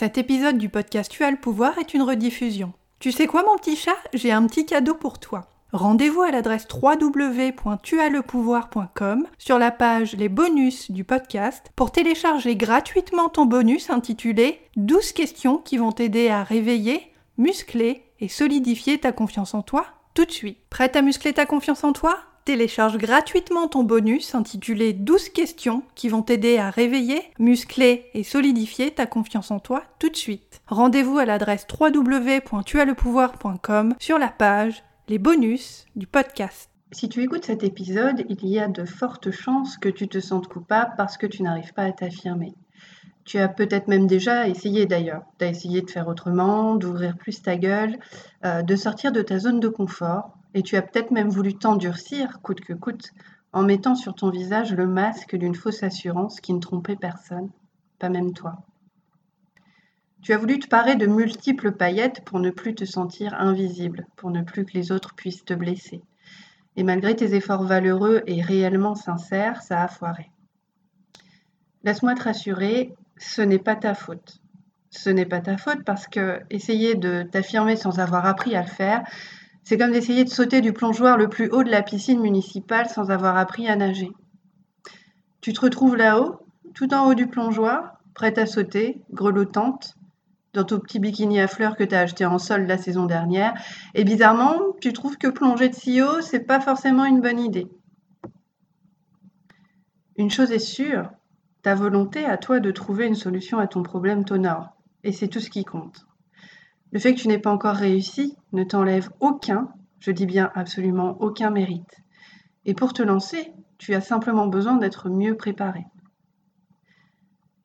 Cet épisode du podcast Tu as le pouvoir est une rediffusion. Tu sais quoi mon petit chat? J'ai un petit cadeau pour toi. Rendez-vous à l'adresse www.tuaslepouvoir.com sur la page Les bonus du podcast pour télécharger gratuitement ton bonus intitulé 12 questions qui vont t'aider à réveiller, muscler et solidifier ta confiance en toi tout de suite. Prête à muscler ta confiance en toi? Télécharge gratuitement ton bonus intitulé 12 questions qui vont t'aider à réveiller, muscler et solidifier ta confiance en toi tout de suite. Rendez-vous à l'adresse www.tuaslepouvoir.com sur la page Les bonus du podcast. Si tu écoutes cet épisode, il y a de fortes chances que tu te sentes coupable parce que tu n'arrives pas à t'affirmer. Tu as peut-être même déjà essayé d'ailleurs. Tu as essayé de faire autrement, d'ouvrir plus ta gueule, euh, de sortir de ta zone de confort. Et tu as peut-être même voulu t'endurcir, coûte que coûte, en mettant sur ton visage le masque d'une fausse assurance qui ne trompait personne, pas même toi. Tu as voulu te parer de multiples paillettes pour ne plus te sentir invisible, pour ne plus que les autres puissent te blesser. Et malgré tes efforts valeureux et réellement sincères, ça a foiré. Laisse-moi te rassurer, ce n'est pas ta faute. Ce n'est pas ta faute parce que essayer de t'affirmer sans avoir appris à le faire, c'est comme d'essayer de sauter du plongeoir le plus haut de la piscine municipale sans avoir appris à nager. Tu te retrouves là-haut, tout en haut du plongeoir, prête à sauter, grelottante, dans ton petit bikini à fleurs que tu as acheté en sol la saison dernière, et bizarrement, tu trouves que plonger de si haut, c'est pas forcément une bonne idée. Une chose est sûre, ta volonté à toi de trouver une solution à ton problème t'honore, et c'est tout ce qui compte. Le fait que tu n'aies pas encore réussi ne t'enlève aucun, je dis bien absolument aucun mérite. Et pour te lancer, tu as simplement besoin d'être mieux préparé.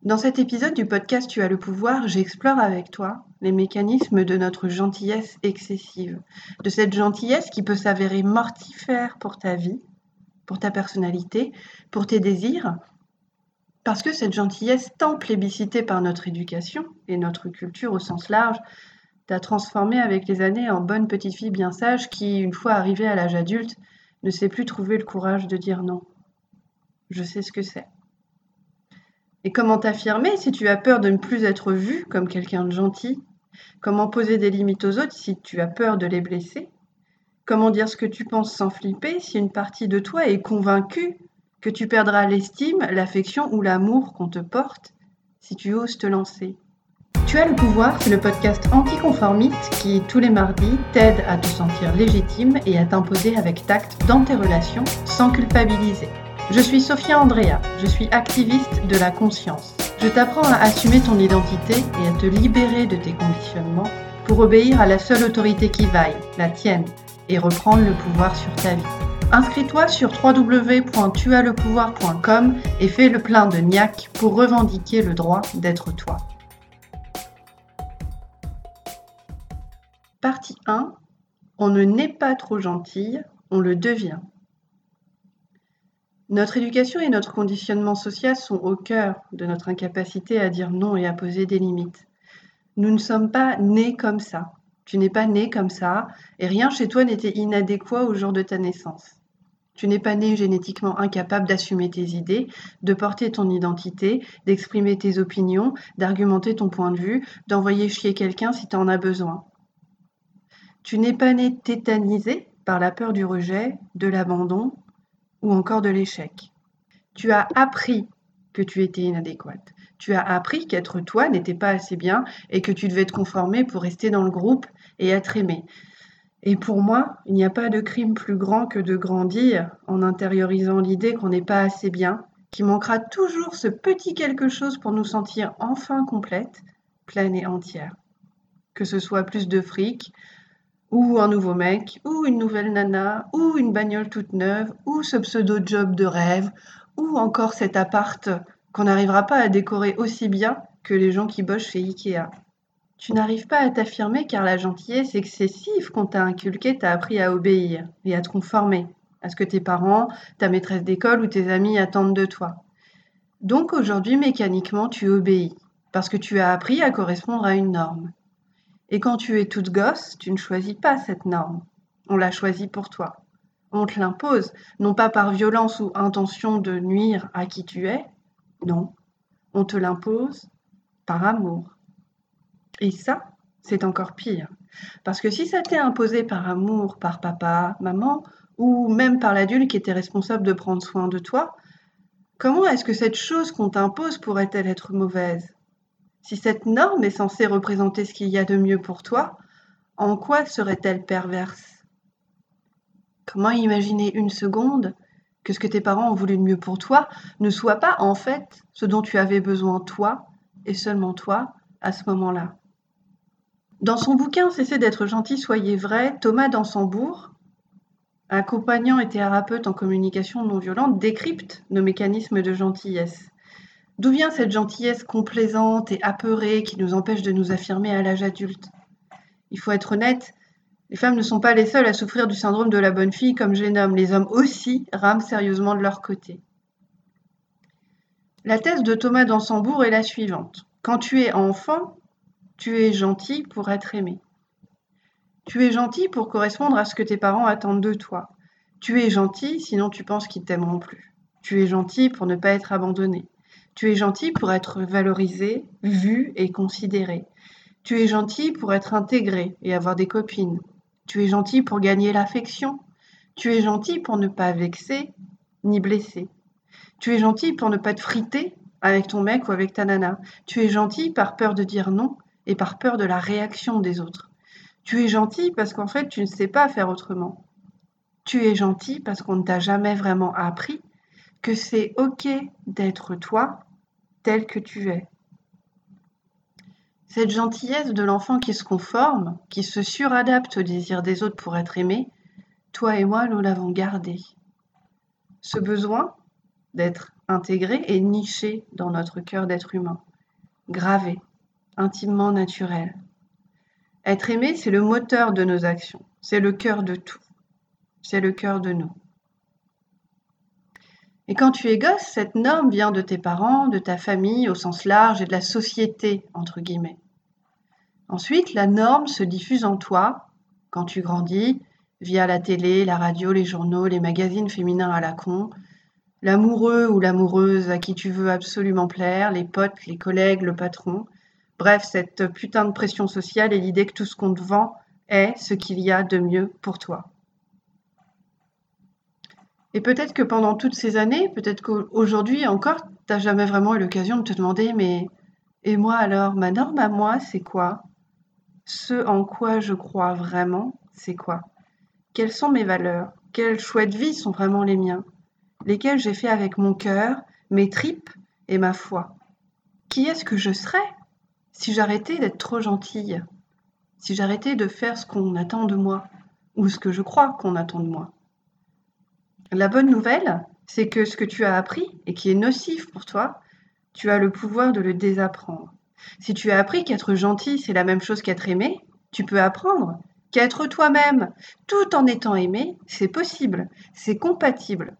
Dans cet épisode du podcast Tu as le pouvoir, j'explore avec toi les mécanismes de notre gentillesse excessive, de cette gentillesse qui peut s'avérer mortifère pour ta vie, pour ta personnalité, pour tes désirs, parce que cette gentillesse tant plébiscitée par notre éducation et notre culture au sens large t'a transformée avec les années en bonne petite fille bien sage qui, une fois arrivée à l'âge adulte, ne sait plus trouver le courage de dire non. Je sais ce que c'est. Et comment t'affirmer si tu as peur de ne plus être vu comme quelqu'un de gentil? Comment poser des limites aux autres si tu as peur de les blesser? Comment dire ce que tu penses sans flipper si une partie de toi est convaincue que tu perdras l'estime, l'affection ou l'amour qu'on te porte si tu oses te lancer? Tu as le pouvoir, c'est le podcast anticonformiste qui, tous les mardis, t'aide à te sentir légitime et à t'imposer avec tact dans tes relations sans culpabiliser. Je suis Sophia Andrea, je suis activiste de la conscience. Je t'apprends à assumer ton identité et à te libérer de tes conditionnements pour obéir à la seule autorité qui vaille, la tienne, et reprendre le pouvoir sur ta vie. Inscris-toi sur www.tuaslepouvoir.com et fais le plein de niac pour revendiquer le droit d'être toi. Partie 1. On ne naît pas trop gentil, on le devient. Notre éducation et notre conditionnement social sont au cœur de notre incapacité à dire non et à poser des limites. Nous ne sommes pas nés comme ça. Tu n'es pas né comme ça et rien chez toi n'était inadéquat au jour de ta naissance. Tu n'es pas né génétiquement incapable d'assumer tes idées, de porter ton identité, d'exprimer tes opinions, d'argumenter ton point de vue, d'envoyer chier quelqu'un si tu en as besoin. Tu n'es pas né tétanisé par la peur du rejet, de l'abandon ou encore de l'échec. Tu as appris que tu étais inadéquate. Tu as appris qu'être toi n'était pas assez bien et que tu devais te conformer pour rester dans le groupe et être aimé. Et pour moi, il n'y a pas de crime plus grand que de grandir en intériorisant l'idée qu'on n'est pas assez bien, qu'il manquera toujours ce petit quelque chose pour nous sentir enfin complète, pleine et entière. Que ce soit plus de fric, ou un nouveau mec, ou une nouvelle nana, ou une bagnole toute neuve, ou ce pseudo-job de rêve, ou encore cet appart qu'on n'arrivera pas à décorer aussi bien que les gens qui bossent chez Ikea. Tu n'arrives pas à t'affirmer car la gentillesse excessive qu'on t'a inculquée t'a appris à obéir et à te conformer à ce que tes parents, ta maîtresse d'école ou tes amis attendent de toi. Donc aujourd'hui, mécaniquement, tu obéis parce que tu as appris à correspondre à une norme. Et quand tu es toute gosse, tu ne choisis pas cette norme. On l'a choisie pour toi. On te l'impose, non pas par violence ou intention de nuire à qui tu es, non, on te l'impose par amour. Et ça, c'est encore pire. Parce que si ça t'est imposé par amour, par papa, maman, ou même par l'adulte qui était responsable de prendre soin de toi, comment est-ce que cette chose qu'on t'impose pourrait-elle être mauvaise? Si cette norme est censée représenter ce qu'il y a de mieux pour toi, en quoi serait-elle perverse? Comment imaginer une seconde que ce que tes parents ont voulu de mieux pour toi ne soit pas en fait ce dont tu avais besoin toi et seulement toi à ce moment-là? Dans son bouquin Cessez d'être gentil, soyez vrai, Thomas Dansembourg, accompagnant et thérapeute en communication non violente, décrypte nos mécanismes de gentillesse. D'où vient cette gentillesse complaisante et apeurée qui nous empêche de nous affirmer à l'âge adulte? Il faut être honnête, les femmes ne sont pas les seules à souffrir du syndrome de la bonne fille, comme je nomme. Les hommes aussi rament sérieusement de leur côté. La thèse de Thomas d'Ansembourg est la suivante. Quand tu es enfant, tu es gentil pour être aimé. Tu es gentil pour correspondre à ce que tes parents attendent de toi. Tu es gentil, sinon tu penses qu'ils t'aimeront plus. Tu es gentil pour ne pas être abandonné. Tu es gentil pour être valorisé, vu et considéré. Tu es gentil pour être intégré et avoir des copines. Tu es gentil pour gagner l'affection. Tu es gentil pour ne pas vexer ni blesser. Tu es gentil pour ne pas te friter avec ton mec ou avec ta nana. Tu es gentil par peur de dire non et par peur de la réaction des autres. Tu es gentil parce qu'en fait, tu ne sais pas faire autrement. Tu es gentil parce qu'on ne t'a jamais vraiment appris que c'est OK d'être toi tel que tu es. Cette gentillesse de l'enfant qui se conforme, qui se suradapte au désir des autres pour être aimé, toi et moi, nous l'avons gardé. Ce besoin d'être intégré et niché dans notre cœur d'être humain, gravé, intimement naturel. Être aimé, c'est le moteur de nos actions, c'est le cœur de tout, c'est le cœur de nous. Et quand tu es gosse, cette norme vient de tes parents, de ta famille au sens large et de la société, entre guillemets. Ensuite, la norme se diffuse en toi quand tu grandis, via la télé, la radio, les journaux, les magazines féminins à la con, l'amoureux ou l'amoureuse à qui tu veux absolument plaire, les potes, les collègues, le patron. Bref, cette putain de pression sociale et l'idée que tout ce qu'on te vend est ce qu'il y a de mieux pour toi. Et peut-être que pendant toutes ces années, peut-être qu'aujourd'hui encore, tu n'as jamais vraiment eu l'occasion de te demander, mais et moi alors, ma norme à moi, c'est quoi? Ce en quoi je crois vraiment, c'est quoi? Quelles sont mes valeurs? Quels choix de vie sont vraiment les miens? Lesquels j'ai fait avec mon cœur, mes tripes et ma foi? Qui est-ce que je serais si j'arrêtais d'être trop gentille? Si j'arrêtais de faire ce qu'on attend de moi ou ce que je crois qu'on attend de moi? La bonne nouvelle, c'est que ce que tu as appris et qui est nocif pour toi, tu as le pouvoir de le désapprendre. Si tu as appris qu'être gentil, c'est la même chose qu'être aimé, tu peux apprendre qu'être toi-même tout en étant aimé, c'est possible, c'est compatible.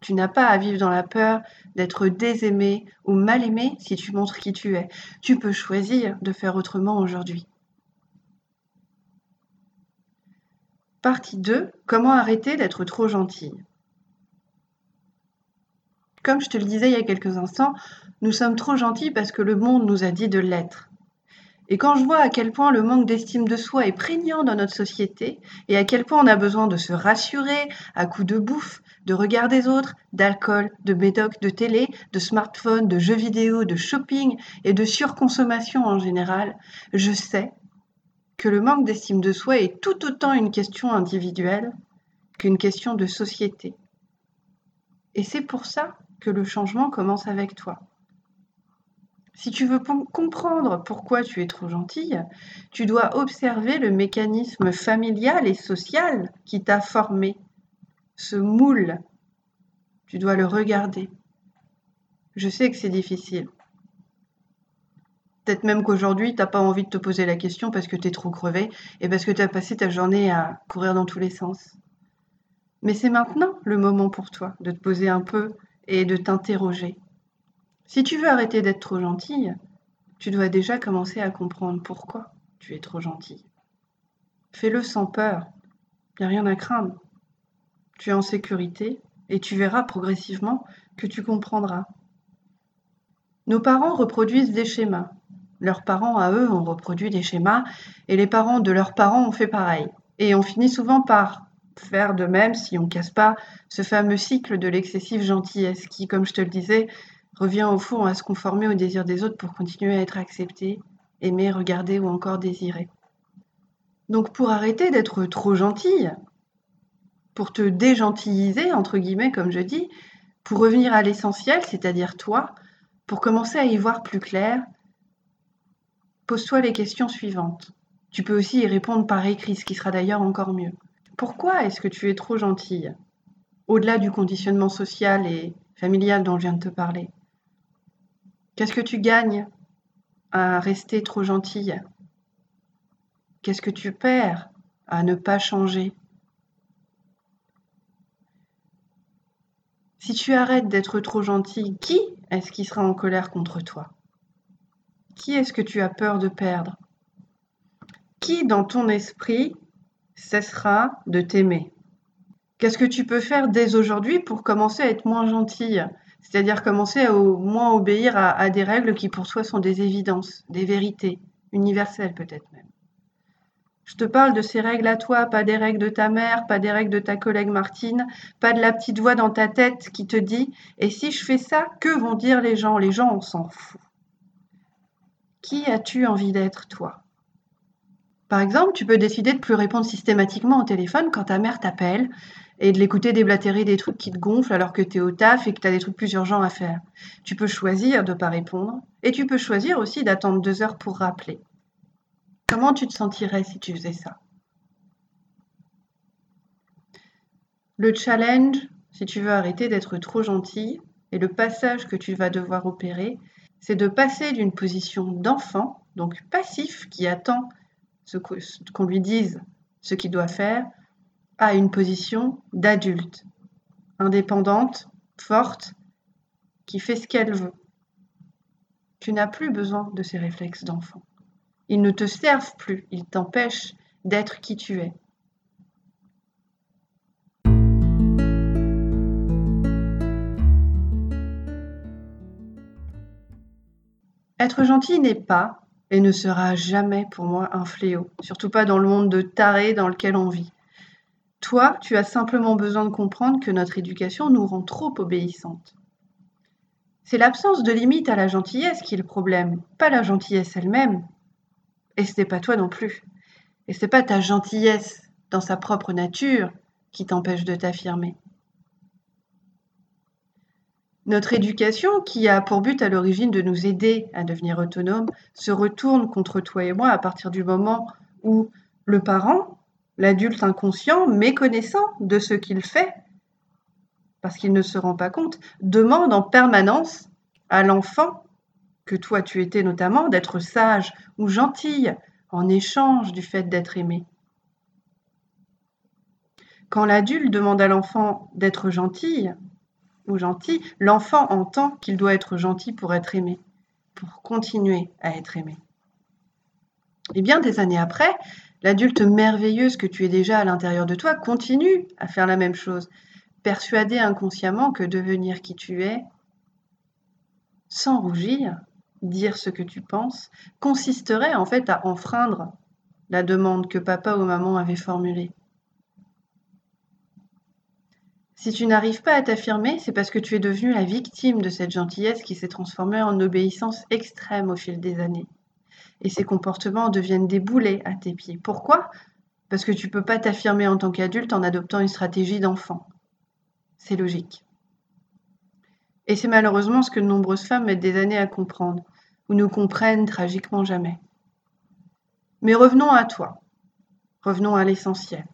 Tu n'as pas à vivre dans la peur d'être désaimé ou mal aimé si tu montres qui tu es. Tu peux choisir de faire autrement aujourd'hui. Partie 2. Comment arrêter d'être trop gentil Comme je te le disais il y a quelques instants, nous sommes trop gentils parce que le monde nous a dit de l'être. Et quand je vois à quel point le manque d'estime de soi est prégnant dans notre société, et à quel point on a besoin de se rassurer à coups de bouffe, de regard des autres, d'alcool, de médoc, de télé, de smartphone, de jeux vidéo, de shopping et de surconsommation en général, je sais le manque d'estime de soi est tout autant une question individuelle qu'une question de société. Et c'est pour ça que le changement commence avec toi. Si tu veux comprendre pourquoi tu es trop gentille, tu dois observer le mécanisme familial et social qui t'a formé, ce moule. Tu dois le regarder. Je sais que c'est difficile. Peut-être même qu'aujourd'hui, tu n'as pas envie de te poser la question parce que tu es trop crevé et parce que tu as passé ta journée à courir dans tous les sens. Mais c'est maintenant le moment pour toi de te poser un peu et de t'interroger. Si tu veux arrêter d'être trop gentille, tu dois déjà commencer à comprendre pourquoi tu es trop gentille. Fais-le sans peur, il n'y a rien à craindre. Tu es en sécurité et tu verras progressivement que tu comprendras. Nos parents reproduisent des schémas. Leurs parents, à eux, ont reproduit des schémas et les parents de leurs parents ont fait pareil. Et on finit souvent par faire de même si on casse pas ce fameux cycle de l'excessive gentillesse qui, comme je te le disais, revient au fond à se conformer aux désirs des autres pour continuer à être accepté, aimé, regardé ou encore désiré. Donc pour arrêter d'être trop gentille, pour te dégentilliser, entre guillemets, comme je dis, pour revenir à l'essentiel, c'est-à-dire toi, pour commencer à y voir plus clair, pose-toi les questions suivantes. Tu peux aussi y répondre par écrit, ce qui sera d'ailleurs encore mieux. Pourquoi est-ce que tu es trop gentille Au-delà du conditionnement social et familial dont je viens de te parler? Qu'est-ce que tu gagnes à rester trop gentille? Qu'est-ce que tu perds à ne pas changer? Si tu arrêtes d'être trop gentille, qui est-ce qui sera en colère contre toi? Qui est-ce que tu as peur de perdre? Qui dans ton esprit cessera de t'aimer? Qu'est-ce que tu peux faire dès aujourd'hui pour commencer à être moins gentille? C'est-à-dire commencer à moins obéir à, des règles qui pour toi sont des évidences, des vérités, universelles peut-être même? Je te parle de ces règles à toi, pas des règles de ta mère, pas des règles de ta collègue Martine, pas de la petite voix dans ta tête qui te dit Et si je fais ça, que vont dire les gens? Les gens, on s'en fout. Qui as-tu envie d'être, toi? Par exemple, tu peux décider de plus répondre systématiquement au téléphone quand ta mère t'appelle et de l'écouter déblatérer des trucs qui te gonflent alors que tu es au taf et que tu as des trucs plus urgents à faire. Tu peux choisir de ne pas répondre et tu peux choisir aussi d'attendre deux heures pour rappeler. Comment tu te sentirais si tu faisais ça? Le challenge, si tu veux arrêter d'être trop gentil, et le passage que tu vas devoir opérer, c'est de passer d'une position d'enfant, donc passif, qui attend qu'on lui dise ce qu'il doit faire, à une position d'adulte, indépendante, forte, qui fait ce qu'elle veut. Tu n'as plus besoin de ces réflexes d'enfant. Ils ne te servent plus, ils t'empêchent d'être qui tu es. Être gentil n'est pas et ne sera jamais pour moi un fléau, surtout pas dans le monde de tarés dans lequel on vit. Toi, tu as simplement besoin de comprendre que notre éducation nous rend trop obéissantes. C'est l'absence de limite à la gentillesse qui est le problème, pas la gentillesse elle-même. Et ce n'est pas toi non plus. Et ce n'est pas ta gentillesse dans sa propre nature qui t'empêche de t'affirmer. Notre éducation, qui a pour but à l'origine de nous aider à devenir autonomes, se retourne contre toi et moi à partir du moment où le parent, L'adulte inconscient, méconnaissant de ce qu'il fait, parce qu'il ne se rend pas compte, demande en permanence à l'enfant, que toi tu étais notamment, d'être sage ou gentille en échange du fait d'être aimé. Quand l'adulte demande à l'enfant d'être gentille ou gentil, l'enfant entend qu'il doit être gentil pour être aimé, pour continuer à être aimé. Et bien des années après, L'adulte merveilleuse que tu es déjà à l'intérieur de toi continue à faire la même chose, persuadé inconsciemment que devenir qui tu es, sans rougir, dire ce que tu penses, consisterait en fait à enfreindre la demande que papa ou maman avait formulée. Si tu n'arrives pas à t'affirmer, c'est parce que tu es devenu la victime de cette gentillesse qui s'est transformée en obéissance extrême au fil des années et ces comportements deviennent des boulets à tes pieds. Pourquoi? Parce que tu ne peux pas t'affirmer en tant qu'adulte en adoptant une stratégie d'enfant. C'est logique. Et c'est malheureusement ce que de nombreuses femmes mettent des années à comprendre, ou ne comprennent tragiquement jamais. Mais revenons à toi. Revenons à l'essentiel.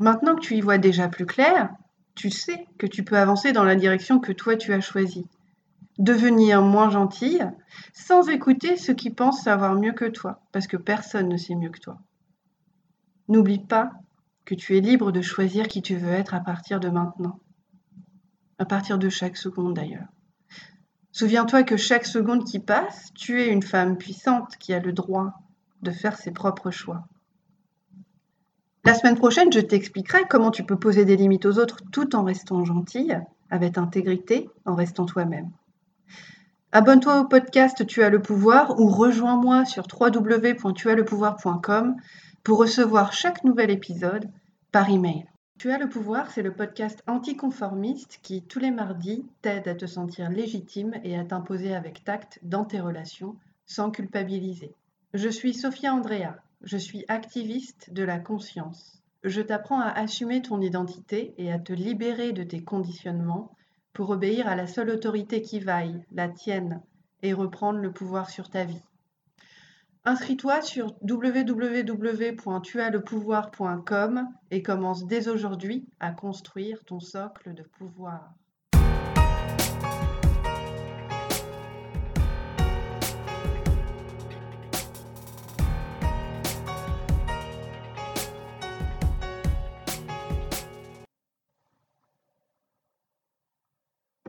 Maintenant que tu y vois déjà plus clair, tu sais que tu peux avancer dans la direction que toi tu as choisie devenir moins gentille sans écouter ceux qui pensent savoir mieux que toi, parce que personne ne sait mieux que toi. N'oublie pas que tu es libre de choisir qui tu veux être à partir de maintenant, à partir de chaque seconde d'ailleurs. Souviens-toi que chaque seconde qui passe, tu es une femme puissante qui a le droit de faire ses propres choix. La semaine prochaine, je t'expliquerai comment tu peux poser des limites aux autres tout en restant gentille, avec intégrité, en restant toi-même. Abonne-toi au podcast Tu as le pouvoir ou rejoins-moi sur www.tuaslepouvoir.com pour recevoir chaque nouvel épisode par email. Tu as le pouvoir, c'est le podcast anticonformiste qui, tous les mardis, t'aide à te sentir légitime et à t'imposer avec tact dans tes relations sans culpabiliser. Je suis Sophia Andrea, je suis activiste de la conscience. Je t'apprends à assumer ton identité et à te libérer de tes conditionnements pour obéir à la seule autorité qui vaille, la tienne, et reprendre le pouvoir sur ta vie. Inscris-toi sur www.tuaslepouvoir.com et commence dès aujourd'hui à construire ton socle de pouvoir.